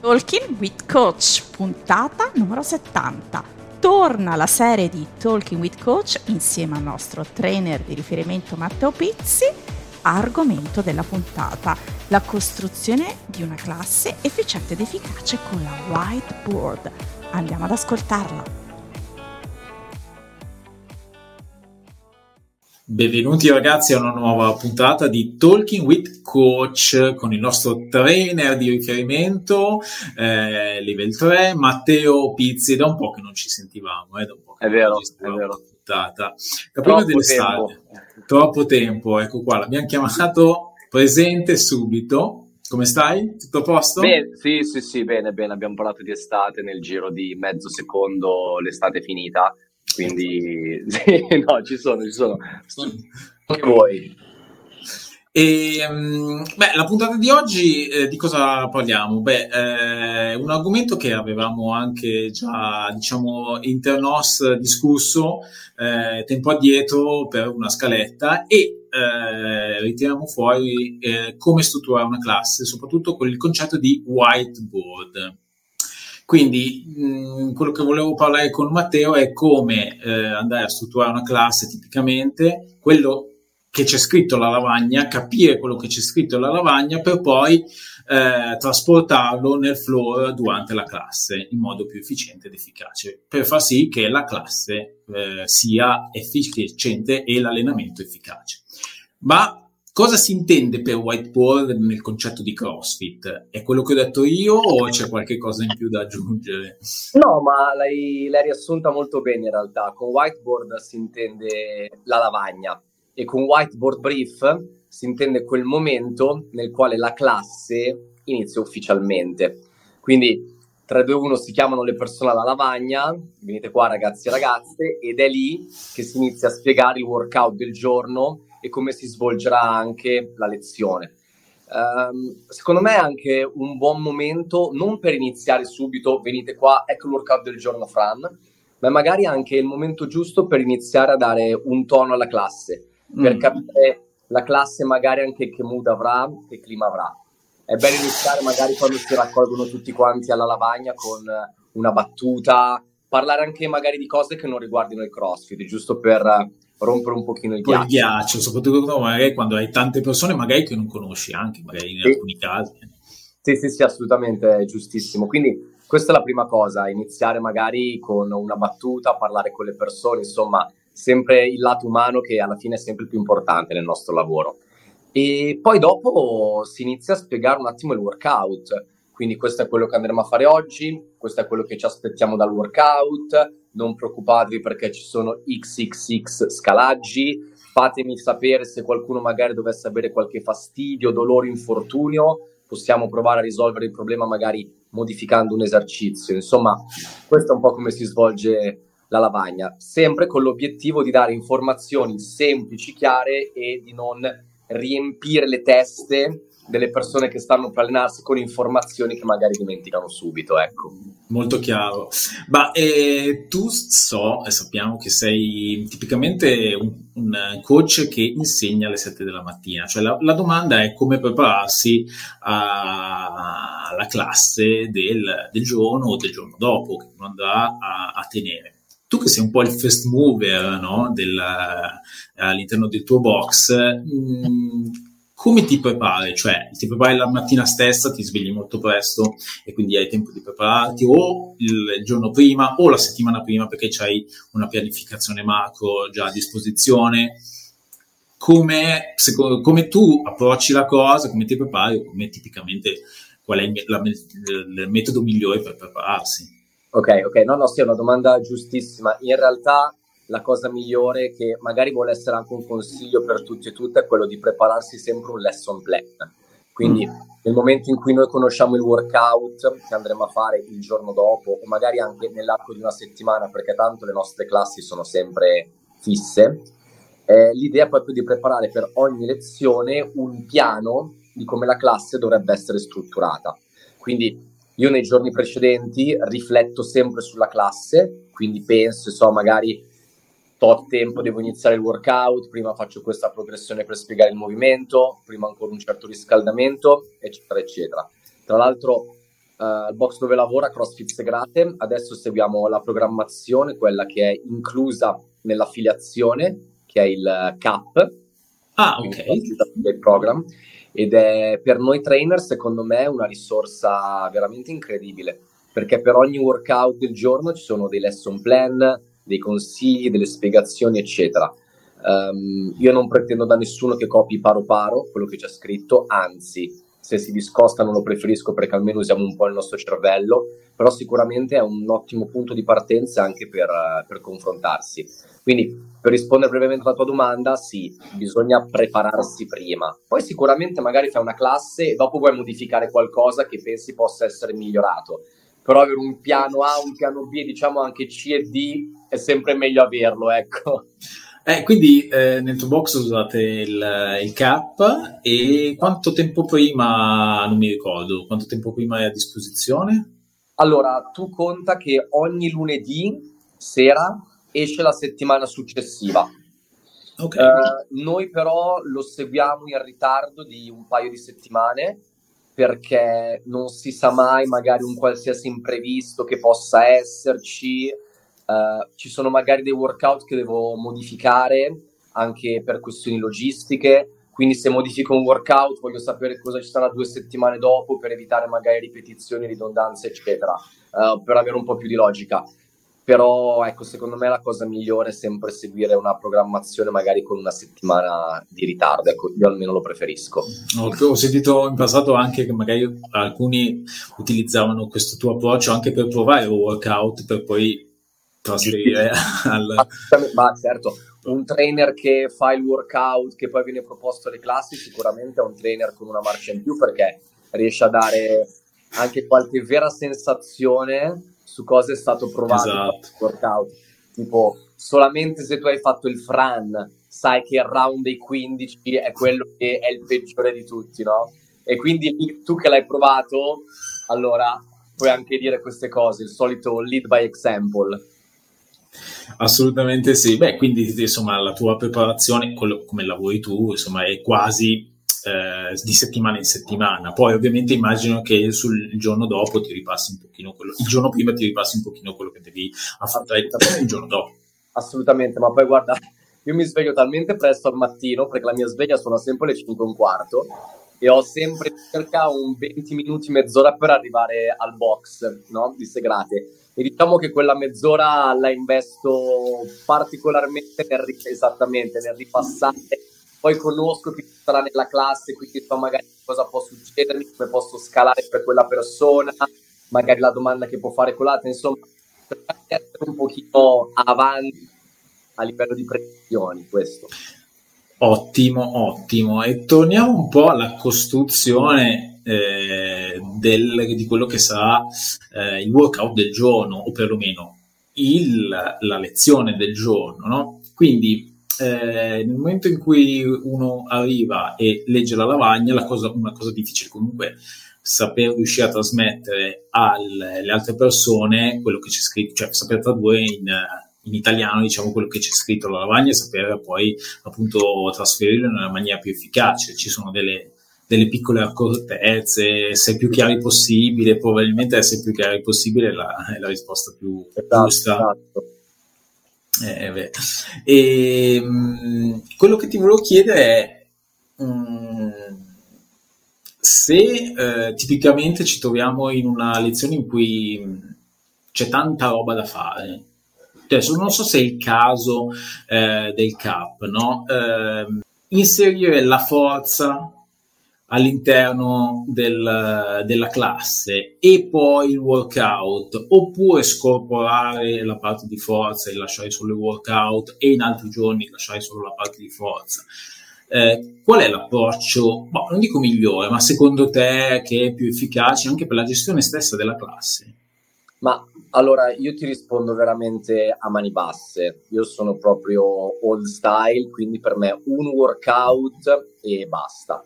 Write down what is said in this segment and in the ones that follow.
Talking with Coach, puntata numero 70. Torna la serie di Talking with Coach insieme al nostro trainer di riferimento Matteo Pizzi. Argomento della puntata, la costruzione di una classe efficiente ed efficace con la whiteboard. Andiamo ad ascoltarla. Benvenuti ragazzi a una nuova puntata di Talking with Coach con il nostro trainer di riferimento, eh, livello 3, Matteo Pizzi. Da un po' che non ci sentivamo, eh, da un po' che è vero, è vero. Puntata. La prima dell'estate, troppo tempo, ecco qua, l'abbiamo chiamato presente subito. Come stai? Tutto a posto? Bene, sì, sì, sì, bene, bene. Abbiamo parlato di estate nel giro di mezzo secondo, l'estate è finita quindi sì, no, ci sono, ci sono. Che vuoi? E, um, beh, la puntata di oggi eh, di cosa parliamo? Beh, eh, un argomento che avevamo anche già, diciamo, internos discusso eh, tempo addietro per una scaletta e eh, ritiriamo fuori eh, come strutturare una classe, soprattutto con il concetto di whiteboard. Quindi mh, quello che volevo parlare con Matteo è come eh, andare a strutturare una classe tipicamente, quello che c'è scritto alla lavagna, capire quello che c'è scritto alla lavagna per poi eh, trasportarlo nel floor durante la classe in modo più efficiente ed efficace, per far sì che la classe eh, sia efficiente e l'allenamento efficace. Ma Cosa si intende per whiteboard nel concetto di CrossFit? È quello che ho detto io o c'è qualche cosa in più da aggiungere? No, ma l'hai, l'hai riassunta molto bene in realtà. Con whiteboard si intende la lavagna e con whiteboard brief si intende quel momento nel quale la classe inizia ufficialmente. Quindi 3, 2, 1 si chiamano le persone alla lavagna, venite qua ragazzi e ragazze, ed è lì che si inizia a spiegare il workout del giorno e come si svolgerà anche la lezione. Um, secondo me è anche un buon momento, non per iniziare subito, venite qua, ecco il workout del giorno Fran, ma magari anche il momento giusto per iniziare a dare un tono alla classe, per mm. capire la classe magari anche che mood avrà, che clima avrà. È bello iniziare magari quando si raccolgono tutti quanti alla lavagna con una battuta, parlare anche magari di cose che non riguardino il CrossFit, giusto per rompere un pochino il ghiaccio. il ghiaccio, soprattutto magari quando hai tante persone magari che non conosci anche, magari in sì. alcuni casi. Sì, sì, sì, assolutamente, è giustissimo. Quindi questa è la prima cosa, iniziare magari con una battuta, parlare con le persone, insomma, sempre il lato umano che alla fine è sempre il più importante nel nostro lavoro. E poi dopo si inizia a spiegare un attimo il workout, quindi questo è quello che andremo a fare oggi, questo è quello che ci aspettiamo dal workout, non preoccupatevi perché ci sono XXX scalaggi, fatemi sapere se qualcuno magari dovesse avere qualche fastidio, dolore, infortunio, possiamo provare a risolvere il problema magari modificando un esercizio. Insomma, questo è un po' come si svolge la lavagna, sempre con l'obiettivo di dare informazioni semplici, chiare e di non riempire le teste delle persone che stanno per allenarsi con informazioni che magari dimenticano subito, ecco. Molto chiaro. Ma eh, tu so e sappiamo che sei tipicamente un, un, coach che insegna alle 7 della mattina, cioè la, la domanda è come prepararsi a, alla classe del, del, giorno o del giorno dopo che uno andrà a, a tenere tu che sei un po' il first mover no, del, all'interno del tuo box, mh, mm, come ti prepari? Cioè, ti prepari la mattina stessa, ti svegli molto presto e quindi hai tempo di prepararti o il giorno prima o la settimana prima perché hai una pianificazione macro già a disposizione. Come, secondo, come tu approcci la cosa, come ti prepari, come tipicamente qual è il, la, il metodo migliore per prepararsi? Ok, ok, no, no, sì, è una domanda giustissima. In realtà la cosa migliore che magari vuole essere anche un consiglio per tutti e tutte è quello di prepararsi sempre un lesson plan. Quindi mm. nel momento in cui noi conosciamo il workout che andremo a fare il giorno dopo o magari anche nell'arco di una settimana perché tanto le nostre classi sono sempre fisse, eh, l'idea è proprio di preparare per ogni lezione un piano di come la classe dovrebbe essere strutturata. Quindi io nei giorni precedenti rifletto sempre sulla classe, quindi penso, so, magari tot tempo devo iniziare il workout, prima faccio questa progressione per spiegare il movimento, prima ancora un certo riscaldamento, eccetera, eccetera. Tra l'altro uh, il box dove lavora, CrossFit Segrate. Adesso seguiamo la programmazione, quella che è inclusa nell'affiliazione, che è il CAP. Ah, ok. Del program. Ed è per noi trainer, secondo me, una risorsa veramente incredibile, perché per ogni workout del giorno ci sono dei lesson plan, dei consigli, delle spiegazioni, eccetera. Um, io non pretendo da nessuno che copi paro paro quello che c'è scritto, anzi, se si discosta non lo preferisco perché almeno usiamo un po' il nostro cervello, però sicuramente è un ottimo punto di partenza anche per, per confrontarsi. Quindi, per rispondere brevemente alla tua domanda, sì, bisogna prepararsi prima. Poi sicuramente magari fai una classe e dopo vuoi modificare qualcosa che pensi possa essere migliorato. Però avere un piano A, un piano B, diciamo anche C e D, è sempre meglio averlo, ecco. Eh, quindi eh, nel tuo box usate il, il cap e quanto tempo prima, non mi ricordo, quanto tempo prima è a disposizione? Allora, tu conta che ogni lunedì sera esce la settimana successiva. Okay. Uh, noi però lo seguiamo in ritardo di un paio di settimane perché non si sa mai magari un qualsiasi imprevisto che possa esserci Uh, ci sono magari dei workout che devo modificare anche per questioni logistiche. Quindi, se modifico un workout, voglio sapere cosa ci sarà due settimane dopo per evitare magari ripetizioni, ridondanze, eccetera, uh, per avere un po' più di logica. Però, ecco, secondo me la cosa migliore è sempre seguire una programmazione magari con una settimana di ritardo. Ecco, io almeno lo preferisco. Ho sentito in passato anche che magari alcuni utilizzavano questo tuo approccio anche per provare un workout per poi trasferire al... Ma certo, un trainer che fa il workout che poi viene proposto alle classi sicuramente è un trainer con una marcia in più perché riesce a dare anche qualche vera sensazione su cosa è stato provato esatto. il workout. Tipo, solamente se tu hai fatto il Fran, sai che il round dei 15 è quello che è il peggiore di tutti, no? E quindi tu che l'hai provato, allora puoi anche dire queste cose, il solito lead by example. Assolutamente sì. Beh, quindi insomma la tua preparazione, quello, come lavori tu, insomma, è quasi eh, di settimana in settimana. Poi ovviamente immagino che sul giorno dopo ti ripassi un pochino quello, il giorno prima ti ripassi un pochino quello che devi affrontare il giorno dopo. Assolutamente, ma poi guarda, io mi sveglio talmente presto al mattino perché la mia sveglia suona sempre alle 5 e un quarto e ho sempre circa un 20 minuti, mezz'ora per arrivare al box no? di Segrate e diciamo che quella mezz'ora la investo particolarmente nel, esattamente, nel ripassare. Poi conosco chi sarà nella classe, quindi so magari cosa può succedermi, come posso scalare per quella persona, magari la domanda che può fare quell'altra, insomma, cercare di essere un pochino avanti a livello di previsioni, questo. Ottimo, ottimo. E torniamo un po' alla costruzione eh, del, di quello che sarà eh, il workout del giorno, o perlomeno il, la lezione del giorno. No? Quindi eh, nel momento in cui uno arriva e legge la lavagna, la cosa, una cosa difficile comunque saper riuscire a trasmettere alle altre persone quello che c'è scritto, cioè saper tradurre in, in italiano diciamo quello che c'è scritto alla lavagna e saper poi appunto trasferirlo in una maniera più efficace. Ci sono delle, delle piccole accortezze, essere più chiari possibile, probabilmente essere più chiari possibile è la, è la risposta più esatto, giusta. Esatto. Eh, e, mh, quello che ti volevo chiedere è mh, se eh, tipicamente ci troviamo in una lezione in cui c'è tanta roba da fare. Adesso non so se è il caso eh, del CAP, no? Eh, inserire la forza all'interno del, della classe e poi il workout oppure scorporare la parte di forza e lasciare solo il workout e in altri giorni lasciare solo la parte di forza. Eh, qual è l'approccio, boh, non dico migliore, ma secondo te che è più efficace anche per la gestione stessa della classe? Ma allora io ti rispondo veramente a mani basse. Io sono proprio old style, quindi per me un workout e basta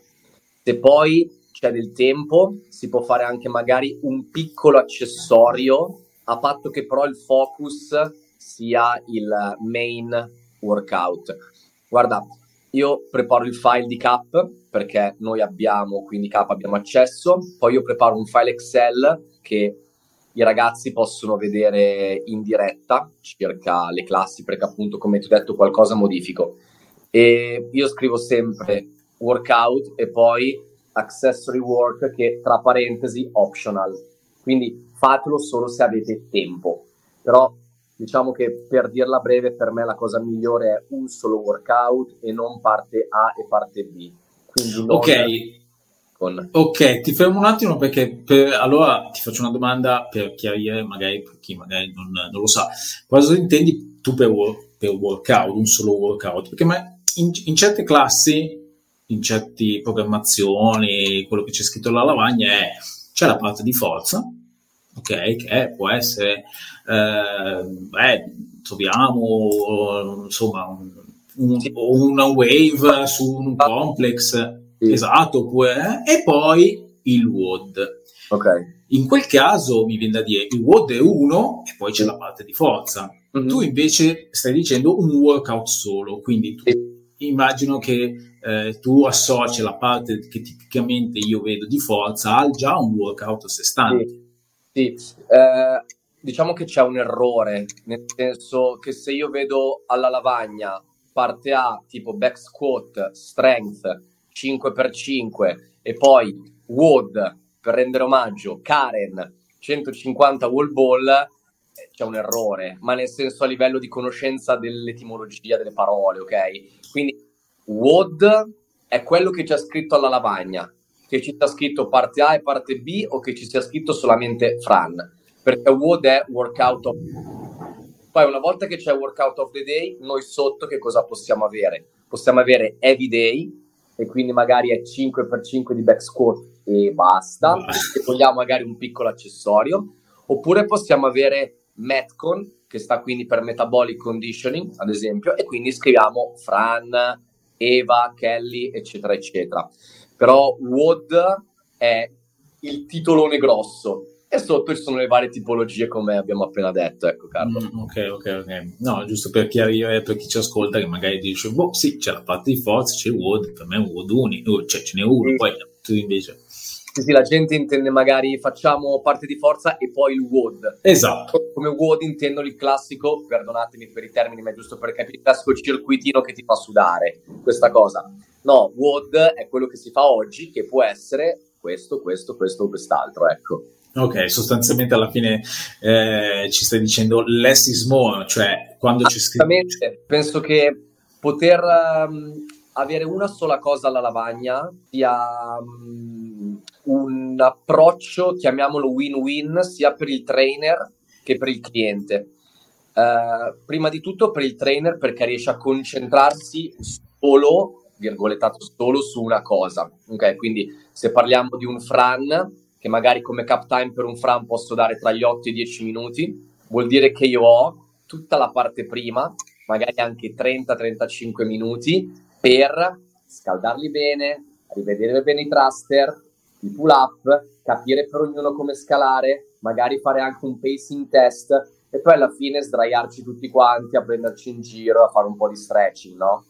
se poi c'è del tempo, si può fare anche magari un piccolo accessorio, a patto che però il focus sia il main workout. Guarda, io preparo il file di cap perché noi abbiamo, quindi cap abbiamo accesso, poi io preparo un file Excel che i ragazzi possono vedere in diretta circa le classi perché appunto come ti ho detto qualcosa modifico e io scrivo sempre workout e poi accessory work che tra parentesi optional quindi fatelo solo se avete tempo però diciamo che per dirla breve per me la cosa migliore è un solo workout e non parte A e parte B quindi ok con... Ok, ti fermo un attimo perché per, allora ti faccio una domanda per chiarire, magari per chi magari non, non lo sa. Cosa intendi tu per, per, workout, un solo workout? Perché in, in certe classi, in certe programmazioni, quello che c'è scritto alla lavagna è c'è la parte di forza, ok, che può essere, eh, beh, troviamo insomma un, un, una wave su un complex sì. Esatto, oppure, e poi il WOD. Ok. In quel caso mi viene da dire il WOD è uno e poi c'è la parte di forza. Mm-hmm. Tu invece stai dicendo un workout solo, quindi tu. Immagino che eh, tu associ la parte che tipicamente io vedo di forza al già un workout a sé stante. Sì, sì. Eh, diciamo che c'è un errore, nel senso che se io vedo alla lavagna parte A tipo back squat, strength, 5x5 e poi Wood per rendere omaggio, Karen 150 wall ball, eh, c'è un errore, ma nel senso a livello di conoscenza dell'etimologia delle parole, ok? Quindi Wood è quello che c'è scritto alla lavagna, che ci sia scritto parte A e parte B o che ci sia scritto solamente Fran, perché Wood è workout of poi una volta che c'è workout of the day, noi sotto che cosa possiamo avere? Possiamo avere heavy day, e quindi magari è 5x5 di back squat e basta, se vogliamo magari un piccolo accessorio, oppure possiamo avere Metcon, che sta quindi per Metabolic Conditioning, ad esempio, e quindi scriviamo Fran, Eva, Kelly, eccetera, eccetera. Però WOD è il titolone grosso, e sotto ci sono le varie tipologie come abbiamo appena detto, ecco Carlo. Mm, ok, ok, ok. No, giusto per chiarire per chi ci ascolta che magari dice, boh sì, c'è la parte di forza, c'è WOD, per me è un WOD unico, cioè ce n'è uno, sì. poi tu invece... Sì, sì, la gente intende magari facciamo parte di forza e poi il WOD. Esatto. Come WOD intendo il classico, perdonatemi per i termini, ma è giusto per capire, il classico circuitino che ti fa sudare, questa cosa. No, WOD è quello che si fa oggi, che può essere questo, questo, questo o quest'altro, ecco. Ok, sostanzialmente alla fine eh, ci stai dicendo less is more, cioè quando c'è scritto... penso che poter um, avere una sola cosa alla lavagna sia um, un approccio, chiamiamolo win-win, sia per il trainer che per il cliente. Uh, prima di tutto per il trainer perché riesce a concentrarsi solo, virgolettato solo, su una cosa. Ok, quindi se parliamo di un Fran che magari come cap time per un Fran posso dare tra gli 8 e i 10 minuti, vuol dire che io ho tutta la parte prima, magari anche 30-35 minuti, per scaldarli bene, rivedere bene i thruster, i pull up, capire per ognuno come scalare, magari fare anche un pacing test e poi alla fine sdraiarci tutti quanti a prenderci in giro, a fare un po' di stretching, no?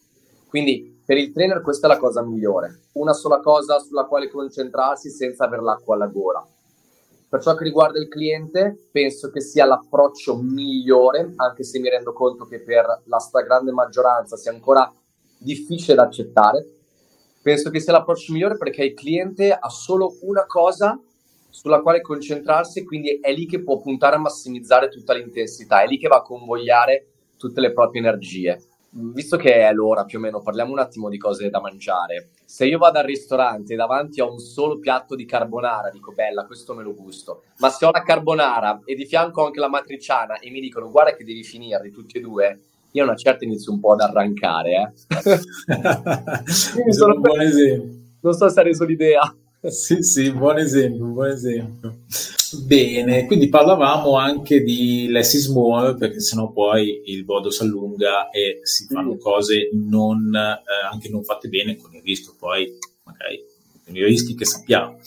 Quindi per il trainer questa è la cosa migliore, una sola cosa sulla quale concentrarsi senza aver l'acqua alla gola. Per ciò che riguarda il cliente, penso che sia l'approccio migliore, anche se mi rendo conto che per la stragrande maggioranza sia ancora difficile da accettare. Penso che sia l'approccio migliore perché il cliente ha solo una cosa sulla quale concentrarsi quindi è lì che può puntare a massimizzare tutta l'intensità, è lì che va a convogliare tutte le proprie energie visto che è l'ora più o meno, parliamo un attimo di cose da mangiare. Se io vado al ristorante e davanti ho un solo piatto di carbonara, dico bella, questo me lo gusto. Ma se ho la carbonara e di fianco anche la matriciana e mi dicono guarda che devi finirli tutti e due, io a una certa inizio un po' ad arrancare. Eh. sono un buon esempio. Non so se ha reso l'idea. Sì, sì, buon esempio, buon esempio. Bene, quindi parlavamo anche di less is more, perché sennò poi il bodo si allunga e si fanno cose non, eh, anche non fatte bene, con il rischio poi, magari, con i rischi che sappiamo.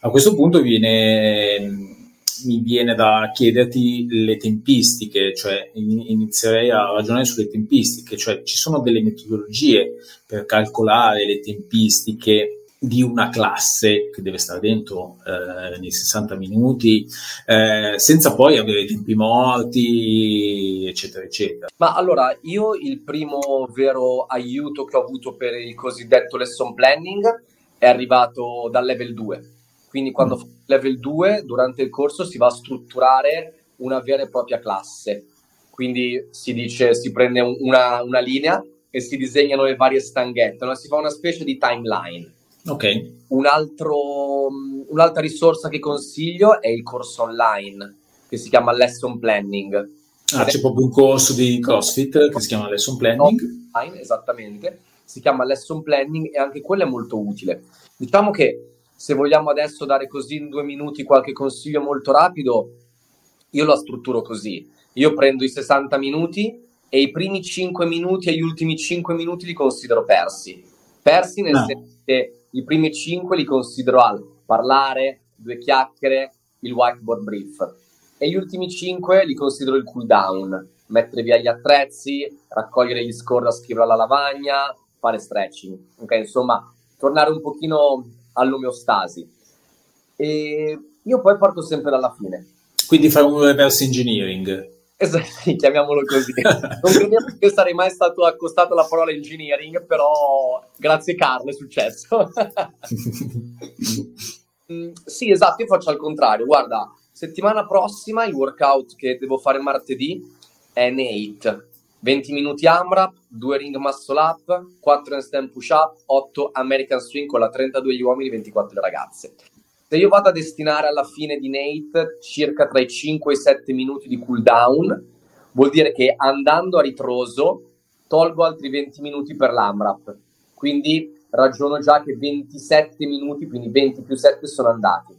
A questo punto viene, mi viene da chiederti le tempistiche, cioè inizierei a ragionare sulle tempistiche, cioè ci sono delle metodologie per calcolare le tempistiche di una classe che deve stare dentro eh, nei 60 minuti, eh, senza poi avere tempi morti, eccetera, eccetera. Ma allora, io il primo vero aiuto che ho avuto per il cosiddetto lesson planning è arrivato dal level 2. Quindi quando mm. fa level 2, durante il corso si va a strutturare una vera e propria classe. Quindi si dice, si prende una, una linea e si disegnano le varie stanghette, no? si fa una specie di timeline Ok. Un altro, un'altra risorsa che consiglio è il corso online che si chiama Lesson Planning. Ah, c'è proprio un corso di CrossFit che si chiama Lesson Planning. Online, esattamente, si chiama Lesson Planning e anche quello è molto utile. Diciamo che se vogliamo adesso dare così in due minuti qualche consiglio molto rapido, io lo strutturo così. Io prendo i 60 minuti e i primi 5 minuti e gli ultimi 5 minuti li considero persi. Persi nel no. Senso che i primi cinque li considero al parlare, due chiacchiere, il whiteboard brief. E gli ultimi cinque li considero il cool down, mettere via gli attrezzi, raccogliere gli score da scrivere alla lavagna, fare stretching. Ok, insomma, tornare un pochino all'omeostasi. E io poi parto sempre dalla fine. Quindi fai un reverse engineering. Esatto, chiamiamolo così. Non credevo che sarei mai stato accostato alla parola engineering, però grazie Carlo è successo. Mm, sì, esatto, io faccio al contrario. Guarda, settimana prossima il workout che devo fare martedì è Nate. 20 minuti AMRAP, 2 ring muscle up, 4 handstand push up, 8 American swing con la 32 gli uomini, 24 le ragazze. Se io vado a destinare alla fine di Nate circa tra i 5 e i 7 minuti di cooldown, vuol dire che andando a ritroso tolgo altri 20 minuti per l'AMRAP. Quindi ragiono già che 27 minuti, quindi 20 più 7 sono andati.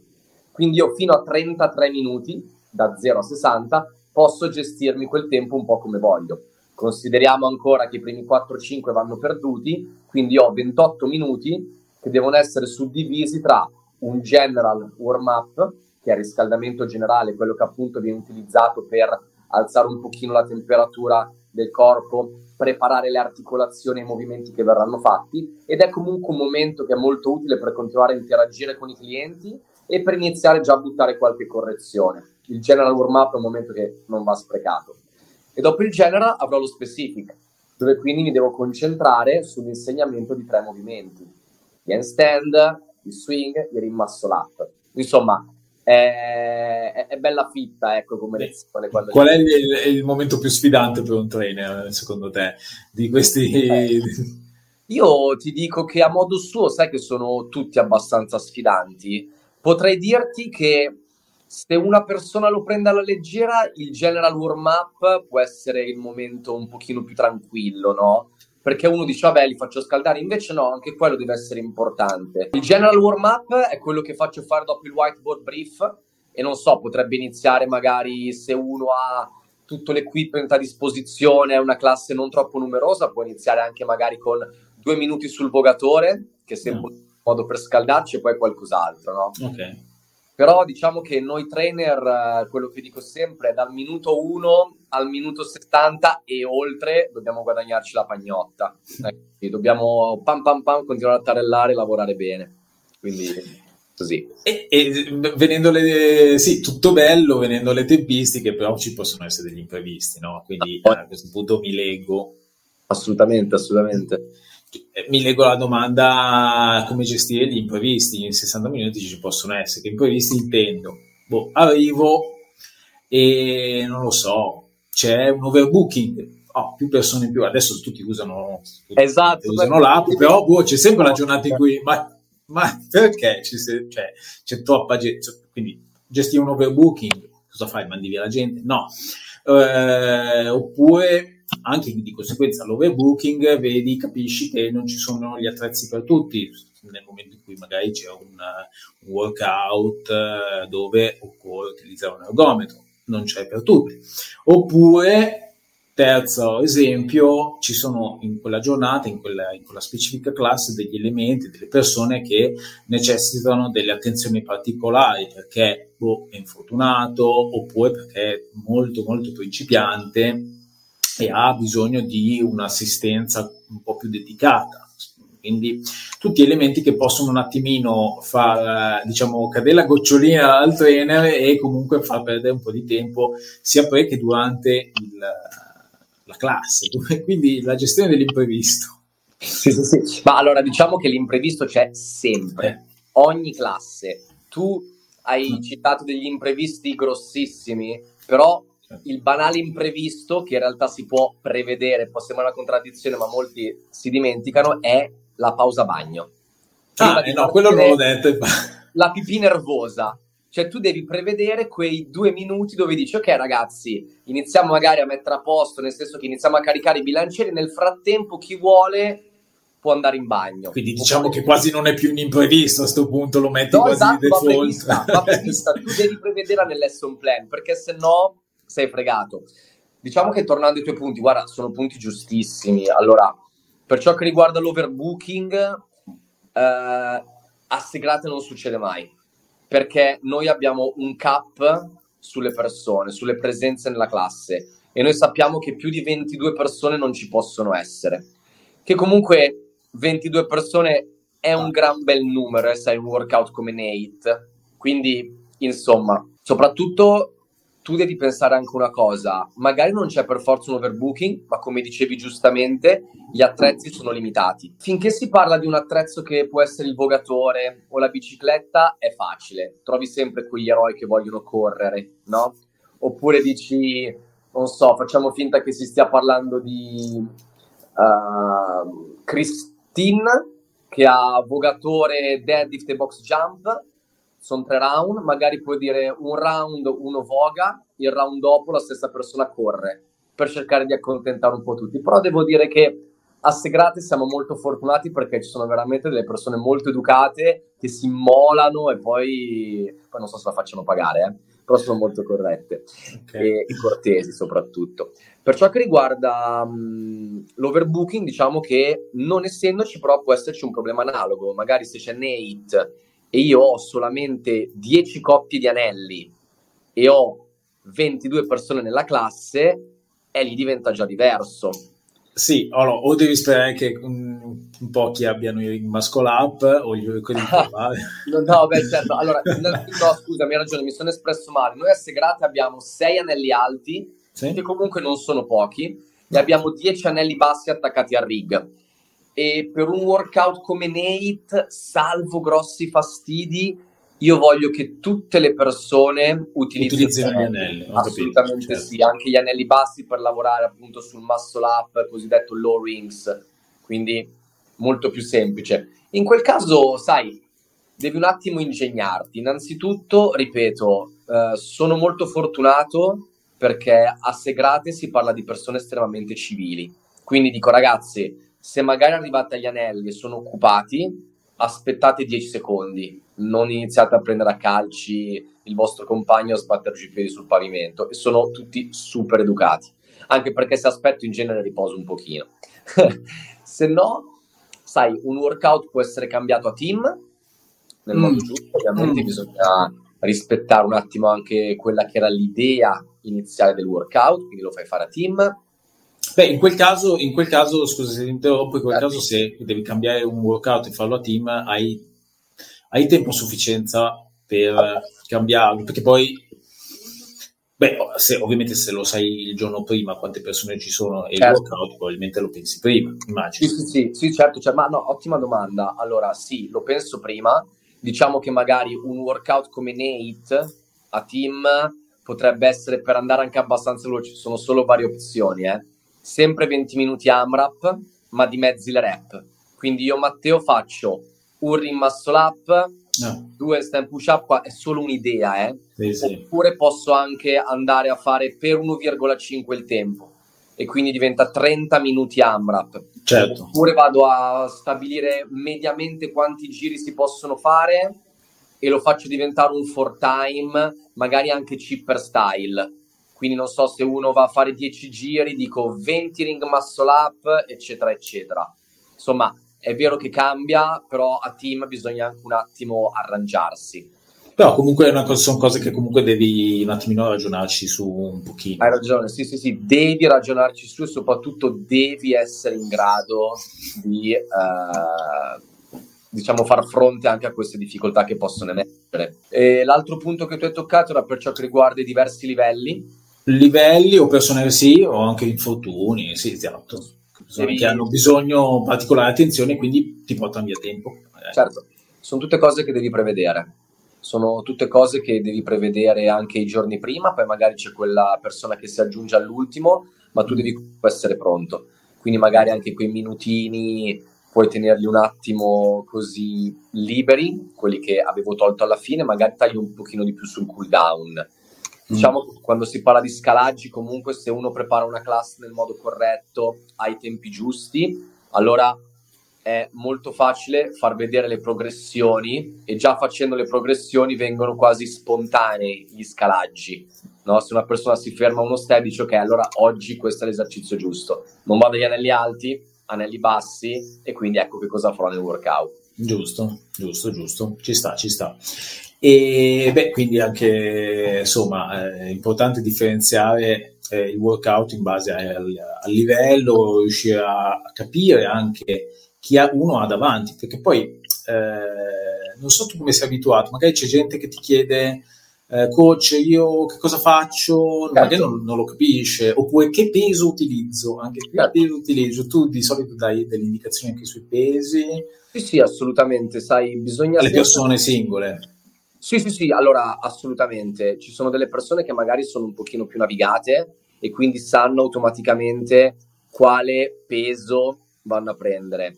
Quindi io fino a 33 minuti, da 0 a 60, posso gestirmi quel tempo un po' come voglio. Consideriamo ancora che i primi 4-5 vanno perduti, quindi ho 28 minuti che devono essere suddivisi tra un general warm-up, che è il riscaldamento generale, quello che appunto viene utilizzato per alzare un pochino la temperatura del corpo, preparare le articolazioni e i movimenti che verranno fatti ed è comunque un momento che è molto utile per continuare a interagire con i clienti e per iniziare già a buttare qualche correzione. Il general warm-up è un momento che non va sprecato. E dopo il general avrò lo specific, dove quindi mi devo concentrare sull'insegnamento di tre movimenti. Gli handstand, il swing, il rimasso up. Insomma, è, è, bella fitta, ecco, come lezione. Qual è il, il, momento più sfidante per un trainer, secondo te, di questi... Eh, io ti dico che a modo suo, sai che sono tutti abbastanza sfidanti. Potrei dirti che se una persona lo prende alla leggera, il general warm-up può essere il momento un pochino più tranquillo, no? perché uno dice vabbè li faccio scaldare, invece no, anche quello deve essere importante. Il general warm up è quello che faccio fare dopo il whiteboard brief e non so, potrebbe iniziare magari se uno ha tutto l'equipment a disposizione, è una classe non troppo numerosa, può iniziare anche magari con due minuti sul vogatore, che è sempre un modo per scaldarci e poi qualcos'altro, no? Ok. Però diciamo che noi trainer, eh, quello che dico sempre, dal minuto 1 al minuto 70 e oltre dobbiamo guadagnarci la pagnotta. Eh, dobbiamo pam pam pam continuare a tarellare e lavorare bene. Quindi così. E, e venendo le, sì, tutto bello, venendo le tempistiche, però ci possono essere degli imprevisti, no? Quindi ah, a questo punto mi leggo. Assolutamente, assolutamente. Eh, mi leggo la domanda come gestire gli imprevisti. In 60 minuti ci possono essere. Che imprevisti intendo? Boh, arrivo e non lo so, c'è un overbooking. Oh, più persone in più. Adesso tutti usano, tutti esatto, usano l'app, però boh, c'è sempre una giornata in cui. Ma, ma perché c'è, cioè, c'è troppa gente? Quindi gestire un overbooking, cosa fai? Mandi via la gente? No. Eh, oppure anche di conseguenza l'overbooking, vedi, capisci che non ci sono gli attrezzi per tutti, nel momento in cui magari c'è un, un workout eh, dove occorre utilizzare un ergometro, non c'è per tutti. Oppure Terzo esempio, ci sono in quella giornata, in quella, in quella, specifica classe, degli elementi, delle persone che necessitano delle attenzioni particolari perché boh, è infortunato oppure perché è molto molto principiante e ha bisogno di un'assistenza un po' più dedicata. Quindi tutti elementi che possono un attimino far diciamo cadere la gocciolina al trainer e comunque far perdere un po' di tempo sia pre che durante il, la classe. Quindi la gestione dell'imprevisto. Sì, sì, sì. Ma allora diciamo che l'imprevisto c'è sempre, eh. ogni classe. Tu hai mm. citato degli imprevisti grossissimi, però il banale imprevisto, che in realtà si può prevedere, può sembrare una contraddizione, ma molti si dimenticano, è la pausa bagno. ah, eh no, quello non l'ho detto. La pipì nervosa. Cioè tu devi prevedere quei due minuti dove dici ok ragazzi, iniziamo magari a mettere a posto, nel senso che iniziamo a caricare i bilancieri, nel frattempo chi vuole può andare in bagno. Quindi diciamo che quasi non è più un imprevisto a questo punto, lo metti no, quasi esatto, default. Va prevista, va prevista, tu devi prevedere nell'esson plan, perché se no sei fregato. Diciamo che tornando ai tuoi punti, guarda, sono punti giustissimi. Allora, per ciò che riguarda l'overbooking, eh, a Segrate non succede mai, perché noi abbiamo un cap sulle persone, sulle presenze nella classe e noi sappiamo che più di 22 persone non ci possono essere. Che comunque 22 persone è un gran bel numero, eh, sai, un workout come Nate. Quindi, insomma, soprattutto tu devi pensare anche una cosa, magari non c'è per forza un overbooking, ma come dicevi giustamente, gli attrezzi sono limitati. Finché si parla di un attrezzo che può essere il vogatore o la bicicletta, è facile. Trovi sempre quegli eroi che vogliono correre, no? Oppure dici, non so, facciamo finta che si stia parlando di uh, Christine che ha vogatore deadlift e box jump sono tre round, magari puoi dire un round uno voga, il round dopo la stessa persona corre per cercare di accontentare un po' tutti. Però devo dire che a Segrate siamo molto fortunati perché ci sono veramente delle persone molto educate che si immolano e poi, poi non so se la facciano pagare, eh, però sono molto corrette okay. e, e, cortesi soprattutto. Per ciò che riguarda um, l'overbooking, diciamo che non essendoci però può esserci un problema analogo, magari se c'è Nate e io ho solamente 10 coppie di anelli e ho 22 persone nella classe, e lì diventa già diverso. Sì, o, no, o devi sperare che un, un pochi abbiano i muscle up o gli quelli no, no, beh, certo. Allora, no, scusami, hai ragione, mi sono espresso male. Noi a Segrate abbiamo 6 anelli alti, sì? che comunque non sono pochi, e abbiamo 10 anelli bassi attaccati al rig e per un workout come Nate, salvo grossi fastidi, io voglio che tutte le persone utilizzino, utilizzino gli anelli. Assolutamente capito, certo. sì, anche gli anelli bassi per lavorare appunto sul muscle up, cosiddetto low rings, quindi molto più semplice. In quel caso, sai, devi un attimo ingegnarti. Innanzitutto, ripeto, eh, sono molto fortunato perché a Segrate si parla di persone estremamente civili. Quindi dico, ragazzi, se magari arrivate agli anelli e sono occupati, aspettate 10 secondi, non iniziate a prendere a calci il vostro compagno a sbatterci i piedi sul pavimento e sono tutti super educati, anche perché se aspetto in genere riposo un pochino. se no, sai, un workout può essere cambiato a team nel mm. modo giusto, ovviamente mm. bisogna rispettare un attimo anche quella che era l'idea iniziale del workout, quindi lo fai fare a team Beh, in quel caso, in quel caso scusa se ti interrompo, in quel caso se devi cambiare un workout e farlo a team, hai, hai tempo a sufficienza per cambiarlo, perché poi, beh, se, ovviamente se lo sai il giorno prima quante persone ci sono e certo. il workout, probabilmente lo pensi prima, immagino. Sì, sì, sì, sì certo, cioè, ma no, ottima domanda. Allora, sì, lo penso prima. Diciamo che magari un workout come Nate a team potrebbe essere per andare anche abbastanza veloce, ci sono solo varie opzioni, eh sempre 20 minuti AMRAP, ma di mezzi le rep. Quindi io, Matteo, faccio un ring muscle up, no. due stand push up, qua è solo un'idea, eh? Sì, sì. Oppure posso anche andare a fare per 1,5 il tempo e quindi diventa 30 minuti AMRAP. Certo. Oppure vado a stabilire mediamente quanti giri si possono fare e lo faccio diventare un four time, magari anche chipper style quindi non so se uno va a fare 10 giri, dico 20 ring muscle up, eccetera, eccetera. Insomma, è vero che cambia, però a team bisogna anche un attimo arrangiarsi. Però comunque cosa, sono cose che comunque devi un attimino ragionarci su un pochino. Hai ragione, sì, sì, sì, devi ragionarci su e soprattutto devi essere in grado di, eh, diciamo, far fronte anche a queste difficoltà che possono emergere. E l'altro punto che tu hai toccato era per ciò che riguarda i diversi livelli. Livelli o persone sì, o anche infortuni, sì, esatto. Devi... Che hanno bisogno di particolare attenzione e quindi ti portano via tempo. Magari. Certo, sono tutte cose che devi prevedere sono tutte cose che devi prevedere anche i giorni prima, poi magari c'è quella persona che si aggiunge all'ultimo, ma tu devi essere pronto. Quindi magari anche quei minutini puoi tenerli un attimo così liberi, quelli che avevo tolto alla fine, magari tagli un pochino di più sul cooldown. Diciamo che quando si parla di scalaggi, comunque se uno prepara una classe nel modo corretto, ai tempi giusti, allora è molto facile far vedere le progressioni e già facendo le progressioni vengono quasi spontanei gli scalaggi. No? Se una persona si ferma a uno step dice ok, allora oggi questo è l'esercizio giusto. Non vado agli anelli alti, anelli bassi e quindi ecco che cosa farò nel workout. Giusto, giusto, giusto, ci sta, ci sta. E beh, quindi anche insomma è importante differenziare eh, il workout in base al, al livello, riuscire a capire anche chi ha, uno ha davanti, perché poi eh, non so tu come sei abituato, magari c'è gente che ti chiede eh, coach, io che cosa faccio, certo. magari non, non, lo capisce, oppure che peso utilizzo, anche che certo. peso utilizzo, tu di solito dai delle indicazioni anche sui pesi. Sì, sì, assolutamente, sai, bisogna... Le persone singole. Sì, sì, sì, allora assolutamente. Ci sono delle persone che magari sono un pochino più navigate e quindi sanno automaticamente quale peso vanno a prendere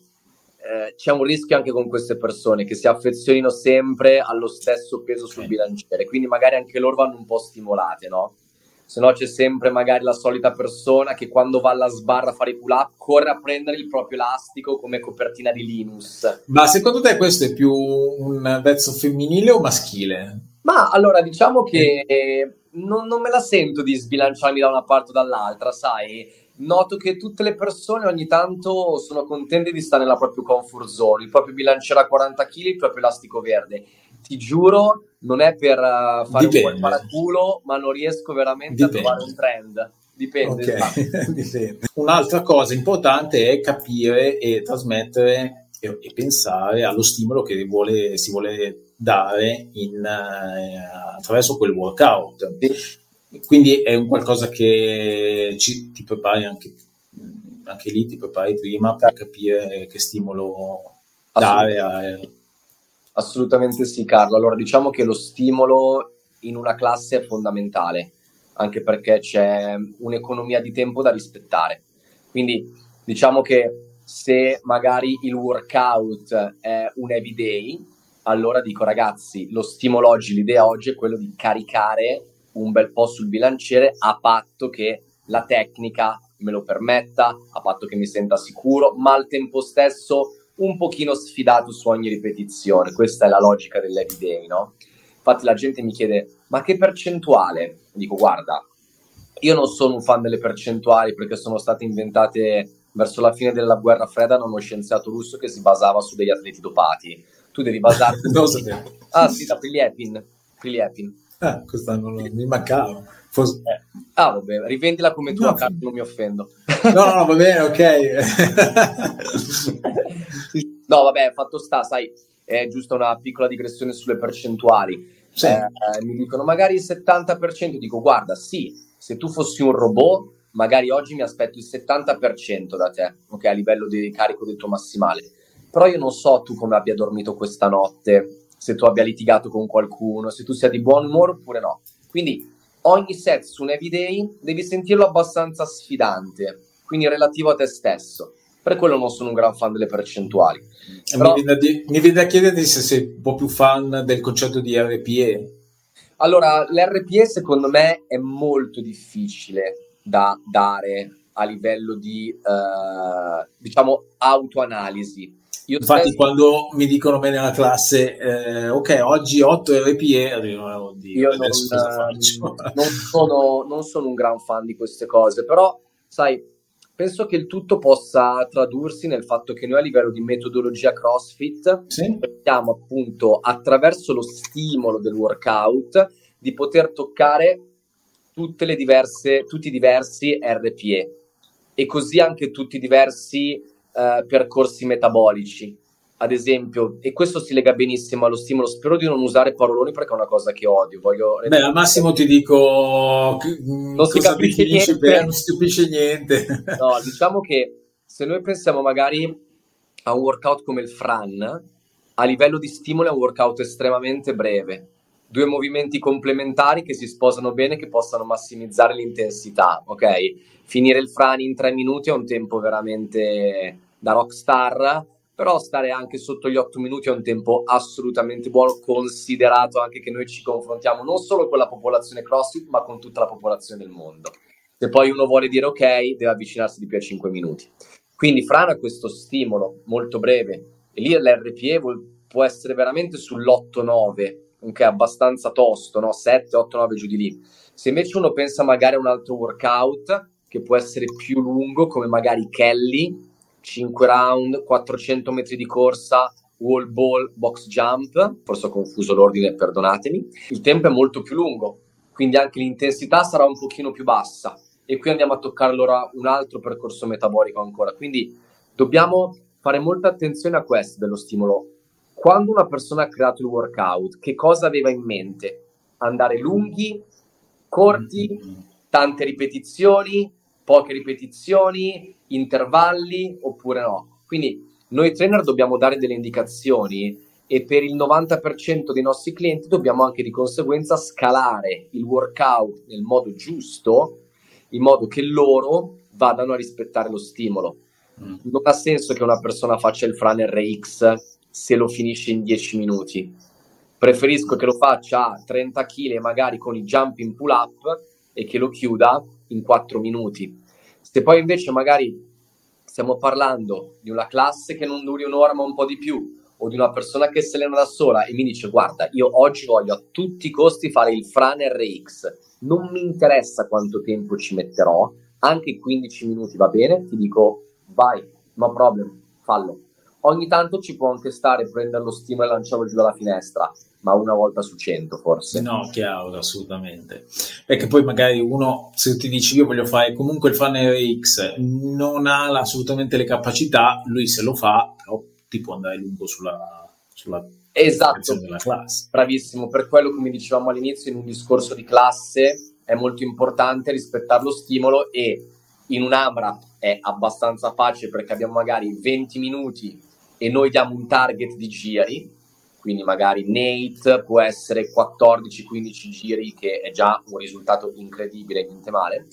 eh, c'è un rischio anche con queste persone che si affezionino sempre allo stesso peso sul bilanciere, quindi magari anche loro vanno un po' stimolate, no? Se no c'è sempre magari la solita persona che quando va alla sbarra a fare i pull up corre a prendere il proprio elastico come copertina di Linus. Ma secondo te questo è più un vezzo femminile o maschile? Ma allora diciamo che non, non me la sento di sbilanciarmi da una parte o dall'altra, sai? Noto che tutte le persone ogni tanto sono contente di stare nella propria comfort zone, il proprio bilanciere a 40 kg, il proprio elastico verde. Ti giuro, non è per uh, fare Dipende. un po' il culo, ma non riesco veramente Dipende. a trovare un trend. Dipende. Okay. Dipende. Un'altra cosa importante è capire e trasmettere e, e pensare allo stimolo che vuole, si vuole dare in, uh, attraverso quel workout. Sì quindi è un qualcosa che ci, ti prepari anche, anche lì, ti prepari prima per capire che stimolo dare. A... Assolutamente sì, Carlo. Allora diciamo che lo stimolo in una classe è fondamentale, anche perché c'è un'economia di tempo da rispettare. Quindi diciamo che se magari il workout è un heavy day, allora dico ragazzi, lo stimolo oggi, l'idea oggi è quello di caricare un bel po' sul bilanciere a patto che la tecnica me lo permetta, a patto che mi senta sicuro, ma al tempo stesso un pochino sfidato su ogni ripetizione. Questa è la logica dell'eveday, no? Infatti la gente mi chiede, ma che percentuale? Dico, guarda, io non sono un fan delle percentuali perché sono state inventate verso la fine della guerra fredda da uno scienziato russo che si basava su degli atleti dopati. Tu devi basarti... non sapevo. Ah sì, da Priliepin. Priliepin. Ah, quest'anno non, mi mancava. Forse... Eh. Ah, vabbè, rivendila come tu, no, a non mi offendo. No, no, va bene, ok. no, vabbè, fatto sta, sai, è giusto una piccola digressione sulle percentuali. Sì. Eh, mi dicono magari il 70%, dico guarda, sì, se tu fossi un robot, magari oggi mi aspetto il 70% da te, ok, a livello di carico del tuo massimale. Però io non so tu come abbia dormito questa notte, se tu abbia litigato con qualcuno, se tu sia di buon umore oppure no. Quindi ogni set su un everyday devi sentirlo abbastanza sfidante, quindi relativo a te stesso. Per quello non sono un gran fan delle percentuali. Però... Mi, viene mi, viene da chiederti se sei un po' più fan del concetto di RPE. Allora, l'RPE secondo me è molto difficile da dare a livello di, eh, diciamo, autoanalisi io Infatti, stesso... quando mi dicono me nella classe, eh, ok, oggi 8 RPE, arrivo, oddio, io non, eh, non, sono, non sono un gran fan di queste cose, però, sai, penso che il tutto possa tradursi nel fatto che noi a livello di metodologia CrossFit sì. cerchiamo appunto attraverso lo stimolo del workout di poter toccare tutte le diverse, tutti i diversi RPE e così anche tutti i diversi eh, percorsi metabolici ad esempio, e questo si lega benissimo allo stimolo, spero di non usare paroloni perché è una cosa che odio. Voglio Beh, al massimo ti dico non si capisce niente. Per, non si capisce niente. No, diciamo che se noi pensiamo magari a un workout come il Fran, a livello di stimolo è un workout estremamente breve. Due movimenti complementari che si sposano bene, che possano massimizzare l'intensità, ok? Finire il Fran in tre minuti è un tempo veramente da rockstar però stare anche sotto gli 8 minuti è un tempo assolutamente buono, considerato anche che noi ci confrontiamo non solo con la popolazione CrossFit, ma con tutta la popolazione del mondo. Se poi uno vuole dire ok, deve avvicinarsi di più a 5 minuti. Quindi Fran ha questo stimolo molto breve e lì l'RPE può essere veramente sull'8-9, che è abbastanza tosto, no? 7, 8, 9 giù di lì. Se invece uno pensa magari a un altro workout che può essere più lungo, come magari Kelly, 5 round, 400 metri di corsa, wall ball, box jump, forse ho confuso l'ordine, perdonatemi. Il tempo è molto più lungo, quindi anche l'intensità sarà un pochino più bassa e qui andiamo a toccare allora un altro percorso metabolico ancora. Quindi dobbiamo fare molta attenzione a questo dello stimolo. Quando una persona ha creato il workout, che cosa aveva in mente? Andare lunghi, corti, tante ripetizioni, poche ripetizioni, intervalli oppure no. Quindi noi trainer dobbiamo dare delle indicazioni e per il 90% dei nostri clienti dobbiamo anche di conseguenza scalare il workout nel modo giusto, in modo che loro vadano a rispettare lo stimolo. Mm. Non ha senso che una persona faccia il Fran RX se lo finisce in 10 minuti. Preferisco che lo faccia a 30 kg magari con i jumping pull up e che lo chiuda in 4 minuti. Se poi invece magari stiamo parlando di una classe che non duri un'ora ma un po' di più, o di una persona che si allena da sola e mi dice guarda, io oggi voglio a tutti i costi fare il Fran RX, non mi interessa quanto tempo ci metterò, anche 15 minuti va bene, ti dico vai, no problem, fallo. Ogni tanto ci può anche stare prendere lo stimolo e lanciarlo giù dalla finestra, ma una volta su cento forse. No, chiaro, assolutamente. Perché poi magari uno, se ti dici io voglio fare comunque il fan RX, non ha assolutamente le capacità, lui se lo fa, però ti può andare lungo sulla, sulla esatto. della classe. Bravissimo, per quello come dicevamo all'inizio in un discorso di classe è molto importante rispettare lo stimolo e in un AMRAP è abbastanza facile perché abbiamo magari 20 minuti e noi diamo un target di giri quindi magari Nate può essere 14-15 giri, che è già un risultato incredibile, niente male.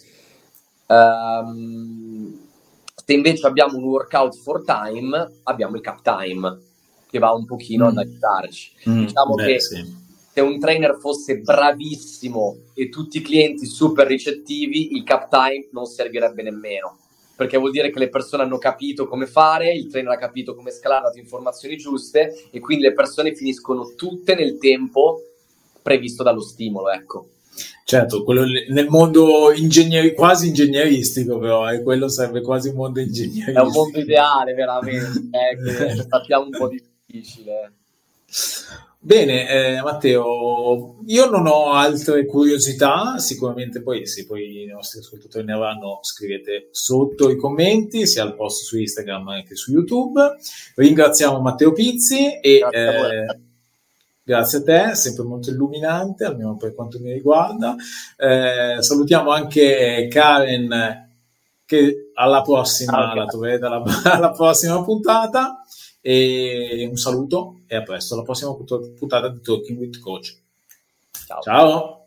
Um, se invece abbiamo un workout for time, abbiamo il cap time, che va un pochino mm. ad aiutarci. Mm, diciamo beh, che sì. se un trainer fosse bravissimo e tutti i clienti super ricettivi, il cap time non servirebbe nemmeno perché vuol dire che le persone hanno capito come fare, il trainer ha capito come scalare, ha dato informazioni giuste e quindi le persone finiscono tutte nel tempo previsto dallo stimolo, ecco. Certo, quello nel mondo ingegneri, quasi ingegneristico, però, eh, quello serve quasi un mondo ingegneristico. È un mondo ideale, veramente, eh, sappiamo un po' difficile. Bene, eh, Matteo, io non ho altre curiosità, sicuramente poi se poi i nostri ascoltatori ne avranno scrivete sotto i commenti, sia al post su Instagram che su YouTube. Ringraziamo Matteo Pizzi e grazie a, eh, grazie a te, sempre molto illuminante, almeno per quanto mi riguarda. Eh, salutiamo anche Karen che alla prossima, la troverete alla, alla prossima puntata. E un saluto e a presto alla prossima puntata di Talking with Coach. Ciao. Ciao.